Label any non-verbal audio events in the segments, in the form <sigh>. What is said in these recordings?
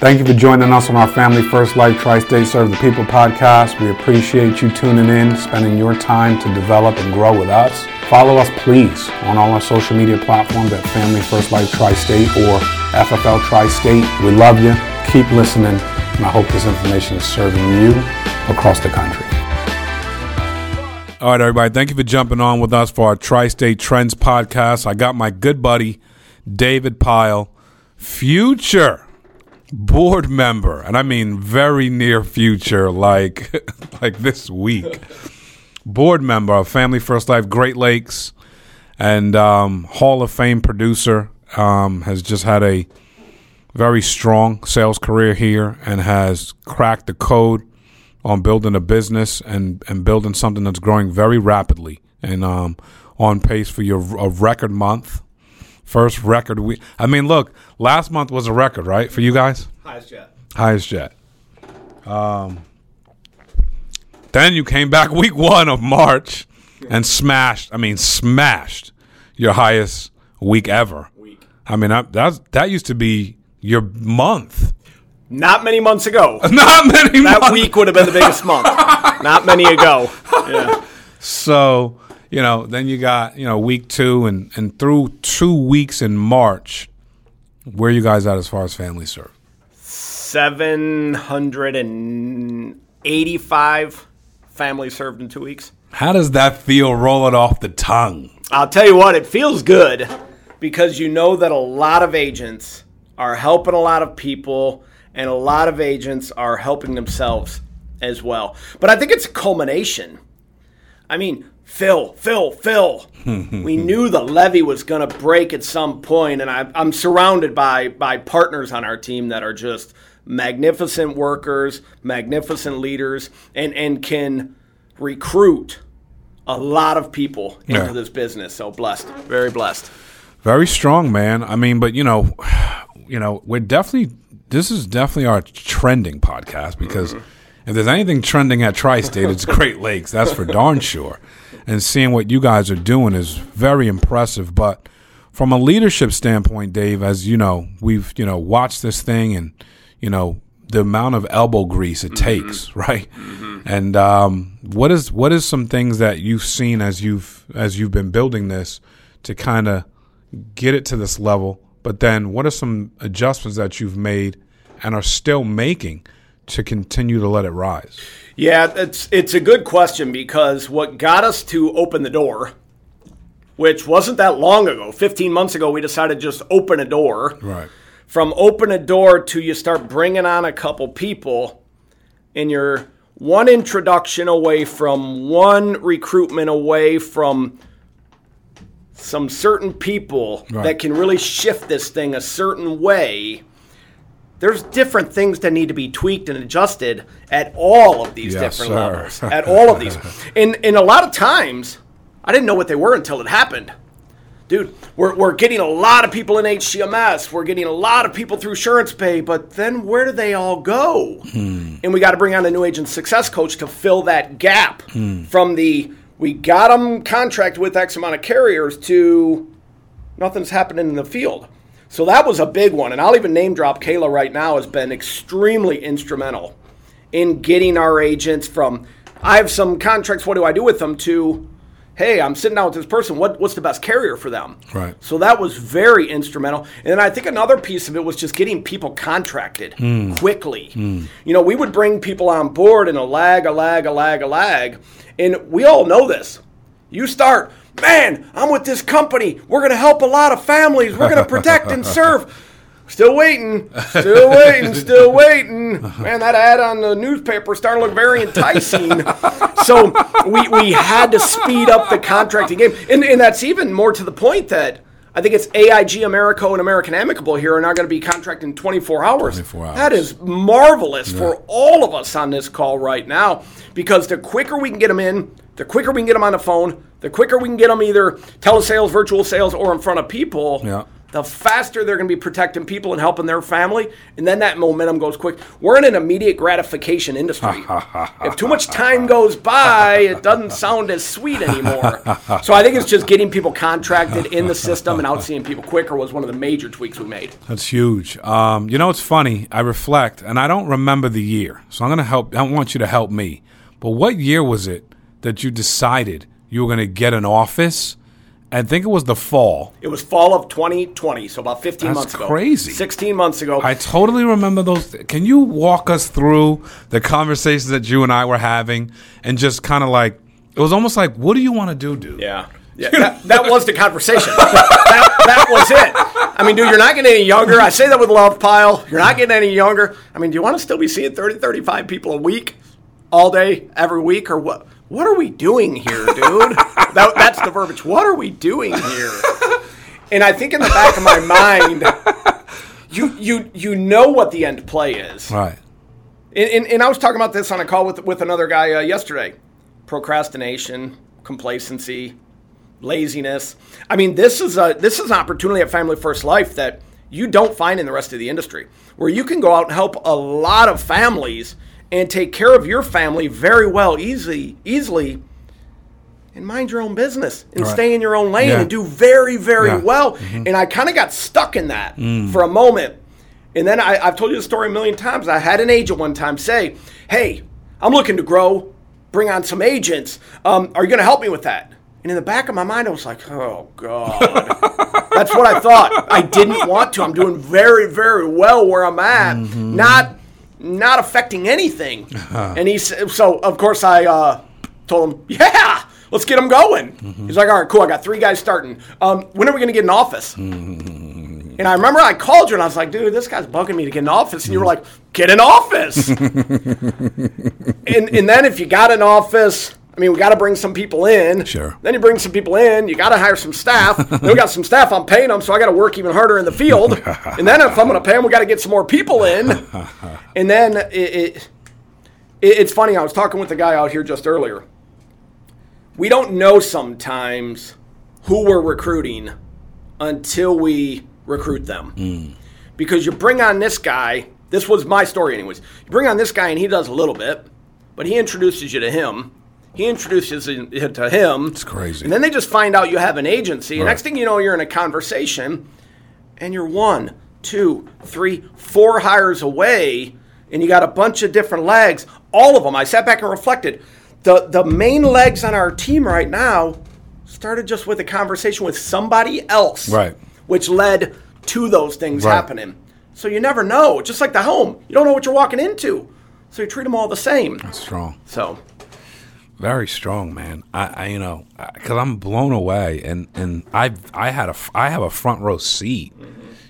Thank you for joining us on our Family First Life Tri State Serve the People podcast. We appreciate you tuning in, spending your time to develop and grow with us. Follow us, please, on all our social media platforms at Family First Life Tri State or FFL Tri State. We love you. Keep listening, and I hope this information is serving you across the country. All right, everybody. Thank you for jumping on with us for our Tri State Trends podcast. I got my good buddy, David Pyle, future board member, and I mean very near future, like <laughs> like this week. board member of Family First Life Great Lakes and um, Hall of Fame producer. Um, has just had a very strong sales career here and has cracked the code on building a business and, and building something that's growing very rapidly and um, on pace for your a record month First record week. I mean, look, last month was a record, right, for you guys? Highest jet. Highest jet. Um, then you came back week one of March and smashed. I mean, smashed your highest week ever. Week. I mean, that that used to be your month. Not many months ago. <laughs> Not many. That months. week would have been the biggest month. <laughs> Not many ago. <laughs> Yeah. So you know, then you got you know week two and and through two weeks in March. Where you guys at as far as family serve? 785 families served in two weeks. How does that feel rolling off the tongue? I'll tell you what, it feels good because you know that a lot of agents are helping a lot of people and a lot of agents are helping themselves as well. But I think it's a culmination. I mean, Phil, Phil, Phil. <laughs> we knew the levee was going to break at some point, and I, I'm surrounded by by partners on our team that are just magnificent workers, magnificent leaders, and and can recruit a lot of people into Yeah. this business. So blessed, very blessed. Very strong, man. I mean, but you know, <sighs> you know, we're definitely this is definitely our trending podcast because mm-hmm. If there's anything trending at Tri-State, it's Great Lakes. That's for darn sure. And seeing what you guys are doing is very impressive. But from a leadership standpoint, Dave, as you know, we've you know watched this thing and you know the amount of elbow grease it takes, <laughs> right? And um, what is what is some things that you've seen as you've as you've been building this to kind of get it to this level? But then, what are some adjustments that you've made and are still making to continue to let it rise? Yeah, it's it's a good question because what got us to open the door, which wasn't that long ago, 15 months ago, we decided to just open a door. Right. From open a door to you start bringing on a couple people, and you're one introduction away from one recruitment away from some certain people Right. that can really shift this thing a certain way there's different things that need to be tweaked and adjusted at all of these Yes, different sir. levels. At all of these. <laughs> And and a lot of times I didn't know what they were until it happened. Dude, we're, we're getting a lot of people in HCMS. We're getting a lot of people through Insurance Pay, but then where do they all go? Hmm. And we got to bring on a new agent success coach to fill that gap hmm. from the we got them contract with X amount of carriers to nothing's happening in the field. So that was a big one. And I'll even name drop Kayla right now has been extremely instrumental in getting our agents from I have some contracts, what do I do with them to hey, I'm sitting down with this person, what, what's the best carrier for them? Right. So that was very instrumental. And then I think another piece of it was just getting people contracted hmm. quickly. Hmm. You know, we would bring people on board in a lag, a lag, a lag, a lag. And we all know this. You start, man, I'm with this company. We're going to help a lot of families. We're going to protect and <laughs> serve. Still waiting, still waiting, still waiting. Man, that ad on the newspaper is starting to look very enticing. So we, we had to speed up the contracting game. And, and that's even more to the point that I think it's AIG, Americo, and American Amicable here are now going to be contracting 24 hours. 24 hours. That is marvelous for all of us on this call right now because the quicker we can get them in, the quicker we can get them on the phone, the quicker we can get them either telesales, virtual sales, or in front of people. Yeah. the faster they're going to be protecting people and helping their family, and then that momentum goes quick. We're in an immediate gratification industry. <laughs> if too much time goes by, it doesn't sound as sweet anymore. <laughs> so I think it's just getting people contracted in the system and out seeing people quicker was one of the major tweaks we made. That's huge. Um, you know, it's funny. I reflect, and I don't remember the year, so I'm going to help. I want you to help me. But what year was it that you decided you were going to get an office? I think it was the fall. It was fall of 2020, so about 15 That's months ago. crazy. 16 months ago. I totally remember those. Can you walk us through the conversations that you and I were having, and just kind of like it was almost like, what do you want to do, dude? Yeah. Yeah, that, that was the conversation. <laughs> that, that was it. I mean, dude, you're not getting any younger. I say that with love, Pyle. You're not getting any younger. I mean, do you want to still be seeing 30, 35 people a week, all day, every week, or what? What are we doing here, dude? <laughs> that, that's the verbiage. What are we doing here? And I think in the back of my mind, you you you know what the end play is. Right. And, and, and I was talking about this on a call with with another guy uh, yesterday. Procrastination, complacency, laziness. I mean, this is a this is an opportunity at Family First Life that you don't find in the rest of the industry, where you can go out and help a lot of families and take care of your family very well, easily, easily, and mind your own business and Right. stay in your own lane Yeah. and do very, very Yeah. Mm-hmm. well. And I kind of got stuck in that for a moment. And then I, I've told you the story a million times. I had an agent one time say, Hey, I'm looking to grow, bring on some agents. Um, are you going to help me with that? And in the back of my mind, I was like, Oh, God. <laughs> That's what I thought. I didn't want to. I'm doing very, very well where I'm at. Not not affecting anything. And he said, so of course I uh, told him, <laughs> yeah, let's get him going. He's like, all right, cool. I got three guys starting. Um, when are we going to get an office? And I remember I called you and I was like, dude, this guy's bugging me to get an office. And you were like, get an office. <laughs> and, and then if you got an office, I mean, we got to bring some people in. Sure. Then you bring some people in. You got to hire some staff. <laughs> then we got some staff. I'm paying them, so I got to work even harder in the field. <laughs> and then if I'm going to pay them, we got to get some more people in. <laughs> and then it, it, it, it's funny. I was talking with the guy out here just earlier. We don't know sometimes who we're recruiting until we recruit them. Hmm. Because you bring on this guy. This was my story, anyways. You bring on this guy, and he does a little bit, but he introduces you to him. He introduces it to him. It's crazy. And then they just find out you have an agency. Right. next thing you know, you're in a conversation, and you're one, two, three, four hires away, and you got a bunch of different legs. All of them. I sat back and reflected. The the main legs on our team right now started just with a conversation with somebody else, Right. Which led to those things Right. happening. So you never know. Just like the home, you don't know what you're walking into. So you treat them all the same. That's strong. So Very strong, man. I, I you know, because I'm blown away, and and I I had a I have a front row seat,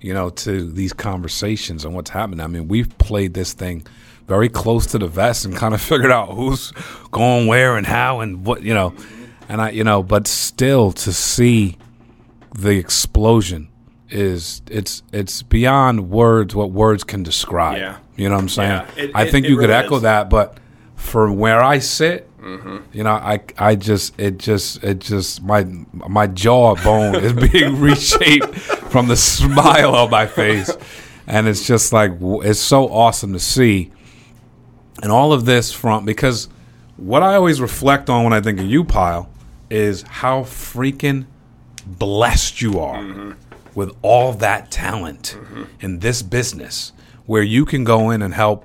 you know, to these conversations and what's happening. I mean, we've played this thing very close to the vest and kind of <laughs> figured out who's going where and how and what you know, and I you know, but still to see the explosion is it's it's beyond words what words can describe. Yeah. You know what I'm saying? Yeah, it- I think it you could really echo is. that, but from where I sit, Mm-hmm. you know, I I just it just it just my my jawbone is <laughs> being reshaped from the smile on my face, and it's just like it's so awesome to see, and all of this from because what I always reflect on when I think of you, Pyle, is how freaking blessed you are Mm-hmm. with all that talent in this business, where you can go in and help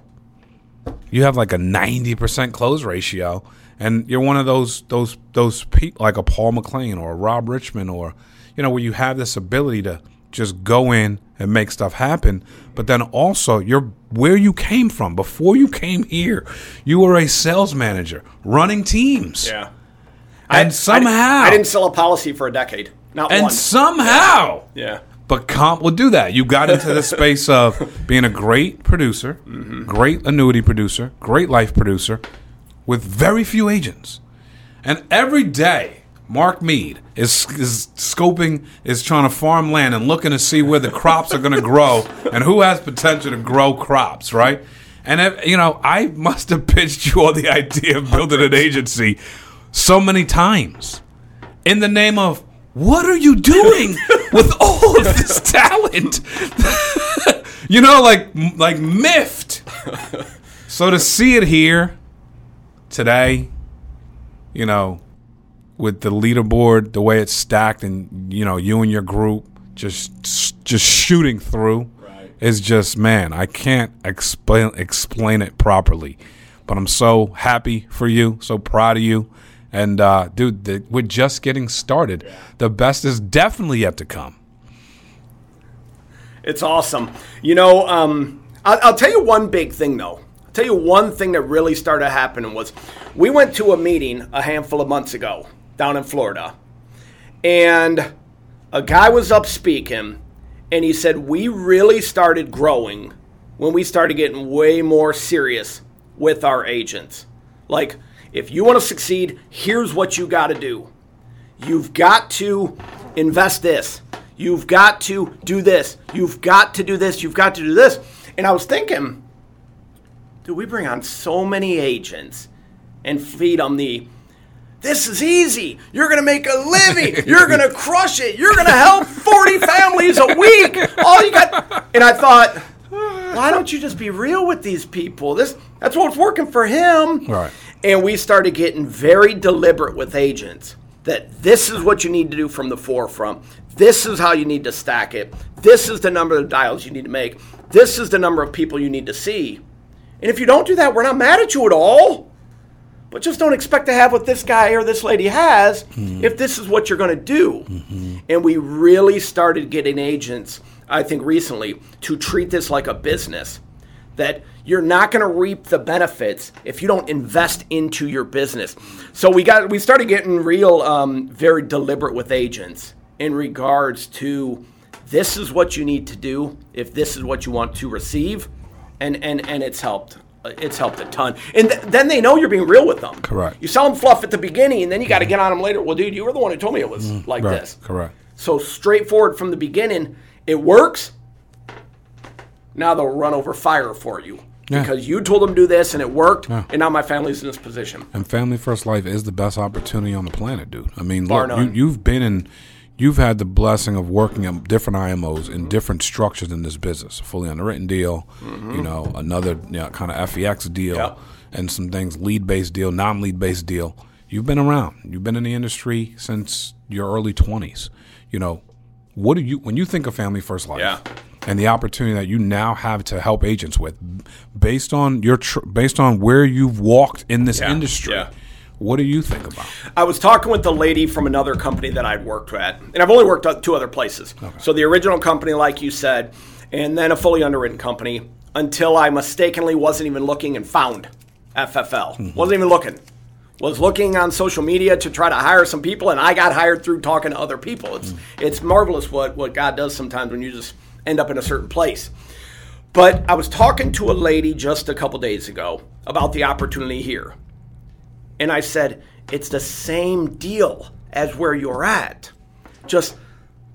you have like a 90% close ratio and you're one of those those those people like a Paul McLean or a Rob Richmond or you know where you have this ability to just go in and make stuff happen but then also you're where you came from before you came here you were a sales manager running teams yeah. and somehow I, didn't sell a policy for a decade. Not and one. somehow yeah. but comp will do that. You got into the space of being a great producer, mm-hmm. great annuity producer, great life producer, with very few agents. And every day, Mark Mead is, is scoping, is trying to farm land and looking to see where the <laughs> crops are going to grow and who has potential to grow crops, right? And if, you know, I must have pitched you on the <laughs> idea of building an agency so many times in the name of what are you doing <laughs> with all of this talent. you know, like like miffed. So to see it here today, you know, with the leaderboard, the way it's stacked, and you know, you and your group just just shooting through, Right. is just man. I can't explain explain it properly, but I'm so happy for you, so proud of you, and uh, dude, the, we're just getting started. The best is definitely yet to come. It's awesome. You know, um, I'll, I'll tell you one big thing though. I'll tell you one thing that really started happening was we went to a meeting a handful of months ago down in Florida, and a guy was up speaking, and he said we really started growing when we started getting way more serious with our agents. Like, if you want to succeed, here's what you got to do. You've got to invest this. You've got to do this. You've got to do this. You've got to do this. And I was thinking, dude, we bring on so many agents and feed them the this is easy. You're going to make a living. <laughs> You're going to crush it. You're going to help 40 families a week. All you got. <laughs> And I thought, why don't you just be real with these people? This that's what's working for him. Right. And we started getting very deliberate with agents that this is what you need to do from the forefront. This is how you need to stack it. This is the number of dials you need to make. This is the number of people you need to see. And if you don't do that, we're not mad at you at all. But just don't expect to have what this guy or this lady has if this is what you're going to do. And we really started getting agents, I think recently, to treat this like a business. That you're not going to reap the benefits if you don't invest into your business. So we got we started getting real, um, very deliberate with agents in regards to this is what you need to do if this is what you want to receive, and and and it's helped. It's helped a ton, and th- then they know you're being real with them. Correct. You sell them fluff at the beginning, and then you got to get on them later. Well, dude, you were the one who told me it was mm-hmm. like Right. this. Correct. So straightforward from the beginning, it works. Now they'll run over fire for you Yeah. because you told them to do this and it worked, Yeah. and now my family's in this position. And Family First Life is the best opportunity on the planet, dude. I mean, Bar look, you, you've been in, you've had the blessing of working at different IMOs in different structures in this business. A fully underwritten deal, mm-hmm. you know, another you know, kind of FEX deal, Yeah. and some things lead based deal, non lead based deal. You've been around. You've been in the industry since your early twenties. You know, what do you when you think of Family First Life? Yeah. And the opportunity that you now have to help agents with, based on your tr- based on where you've walked in this Yeah, industry, yeah. What do you think about? I was talking with the lady from another company that I'd worked at, and I've only worked at two other places. So the original company, like you said, and then a fully underwritten company until I mistakenly wasn't even looking and found FFL. Mm-hmm. Wasn't even looking. Was looking on social media to try to hire some people, and I got hired through talking to other people. It's mm. it's marvelous what what God does sometimes when you just end up in a certain place. But I was talking to a lady just a couple days ago about the opportunity here. And I said, it's the same deal as where you're at. Just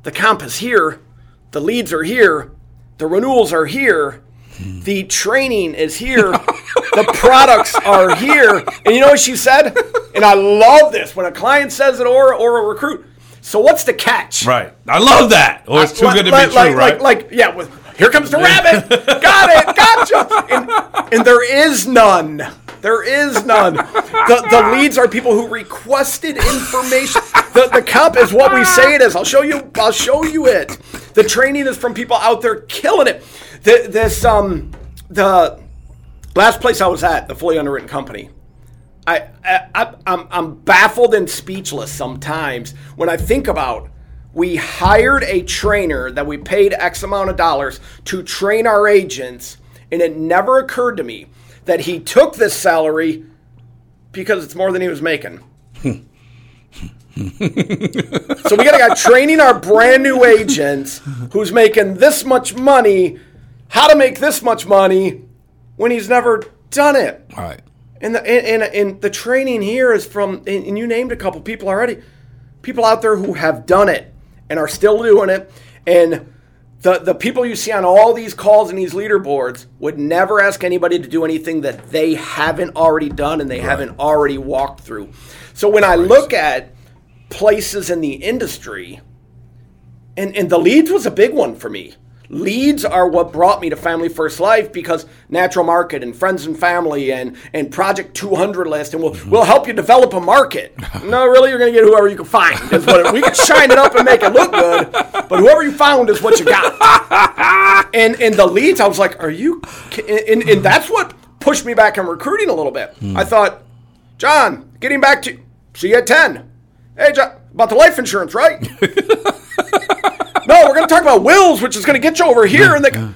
the comp is here, the leads are here, the renewals are here, the training is here, <laughs> the products are here. And you know what she said? And I love this when a client says it or, or a recruit. So what's the catch? Right. I love that. Or it's too Like- good to like, be true, like, right? Like, like, yeah, with, here comes the rabbit. <laughs> Got it, gotcha. And, and there is none. There is none. The, the leads are people who requested information. The, the comp is what we say it is. I'll show you. I'll show you it. The training is from people out there killing it. The, this um the last place I was at, the fully underwritten company. I, I, I I'm, I'm baffled and speechless sometimes when I think about we hired a trainer that we paid X amount of dollars to train our agents, and it never occurred to me that he took this salary because it's more than he was making. so we got a guy training our brand new agents who's making this much money, how to make this much money when he's never done it. All right. And the and, and, and the training here is from and, and you named a couple people already. People out there who have done it and are still doing it. And the the people you see on all these calls and these leaderboards would never ask anybody to do anything that they haven't already done and they haven't already walked through. So when I look at places in the industry, And and the leads was a big one for me. Leads are what brought me to Family First Life because Natural Market and Friends and Family and, and Project 200 List and we'll, mm-hmm. we'll help you develop a market. <laughs> no, really, you're going to get whoever you can find. It, we can shine it up and make it look good, but whoever you found is what you got. <laughs> and and the leads, I was like, are you? And, and that's what pushed me back in recruiting a little bit. Mm. I thought, John, getting back to see you at 10. Hey, John, about the life insurance, right? <laughs> no, we're going to talk about wills, which is going to get you over here. and the,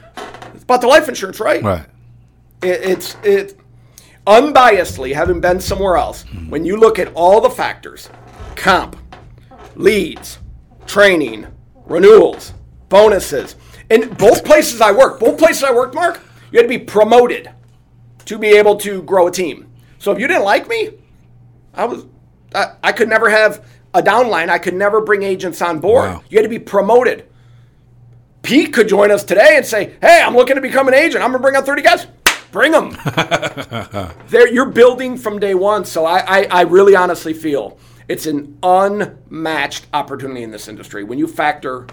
it's about the life insurance, right? Right. It, it's it unbiasedly, having been somewhere else, mm-hmm. when you look at all the factors, comp, leads, training, renewals, bonuses, in both places I worked, both places I worked, Mark, you had to be promoted to be able to grow a team. So if you didn't like me, I was I, I could never have a downline. I could never bring agents on board. Wow. You had to be promoted. Pete could join us today and say, "Hey, I'm looking to become an agent. I'm going to bring on 30 guys. Bring them." <laughs> there, you're building from day one. So I, I, I really honestly feel it's an unmatched opportunity in this industry when you factor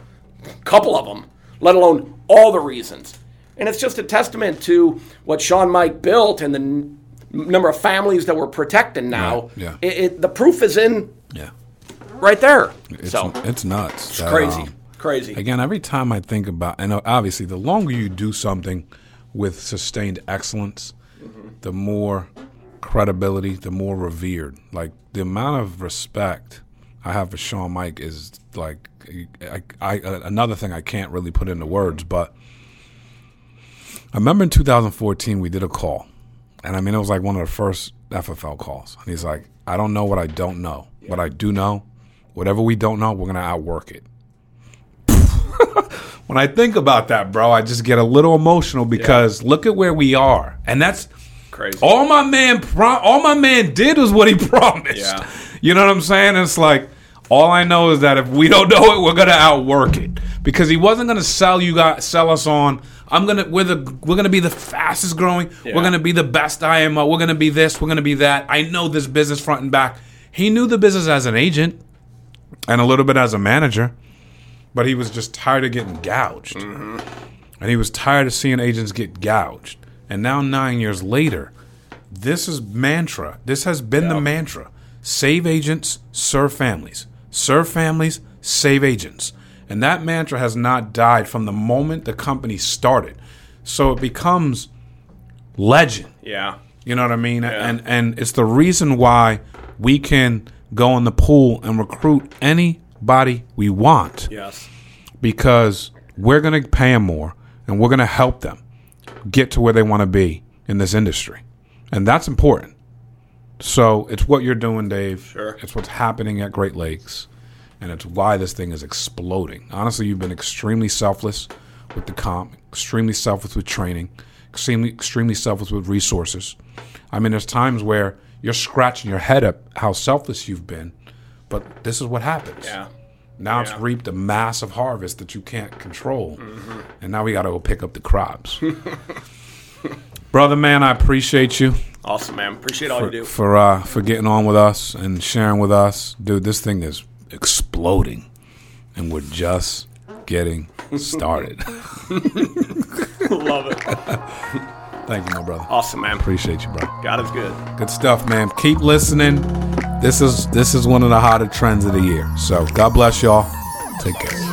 a couple of them, let alone all the reasons. And it's just a testament to what Shawn Meaike built and the n- number of families that we're protecting now. Yeah. yeah. It, it, the proof is in. Yeah right there. It's, so it's nuts. It's that, crazy. Um, crazy. Again, every time I think about, and obviously, the longer you do something with sustained excellence, mm-hmm. the more credibility, the more revered. Like the amount of respect I have for Shawn Meaike is like I, I, another thing I can't really put into words. But I remember in 2014 we did a call, and I mean it was like one of the first FFL calls, and he's like, "I don't know what I don't know, yeah. but I do know Whatever we don't know, we're gonna outwork it. <laughs> when I think about that, bro, I just get a little emotional because yeah. look at where we are, and that's crazy. All my man, all my man did was what he <laughs> promised. Yeah. You know what I'm saying? It's like all I know is that if we don't know it, we're gonna outwork it because he wasn't gonna sell you guys, sell us on. I'm gonna we're the we're gonna be the fastest growing. Yeah. We're gonna be the best IMO. We're gonna be this. We're gonna be that. I know this business front and back. He knew the business as an agent and a little bit as a manager, but he was just tired of getting gouged. Mm-hmm. And he was tired of seeing agents get gouged. And now, nine years later, this is mantra. This has been yep. the mantra save agents, serve families. Serve families, save agents. And that mantra has not died from the moment the company started. So it becomes legend. Yeah. You know what I mean? Yeah. And and it's the reason why we can go in the pool and recruit anybody we want. Yes. Because we're going to pay them more and we're going to help them get to where they want to be in this industry. And that's important. So it's what you're doing, Dave. Sure. It's what's happening at Great Lakes. And it's why this thing is exploding. Honestly, you've been extremely selfless with the comp, extremely selfless with training, extremely, extremely selfless with resources. I mean, there's times where you're scratching your head up how selfless you've been, but this is what happens. Yeah. Now yeah. it's reaped a massive harvest that you can't control, mm-hmm. and now we got to go pick up the crops. <laughs> Brother, man, I appreciate you. Awesome, man. Appreciate all for, you do for uh, for getting on with us and sharing with us, dude. This thing is exploding, and we're just getting started. <laughs> Love it. <laughs> Thank you, my brother. Awesome, man. Appreciate you, bro. God is good. Good stuff, man. Keep listening. This is this is one of the hotter trends of the year. So God bless y'all. Take care.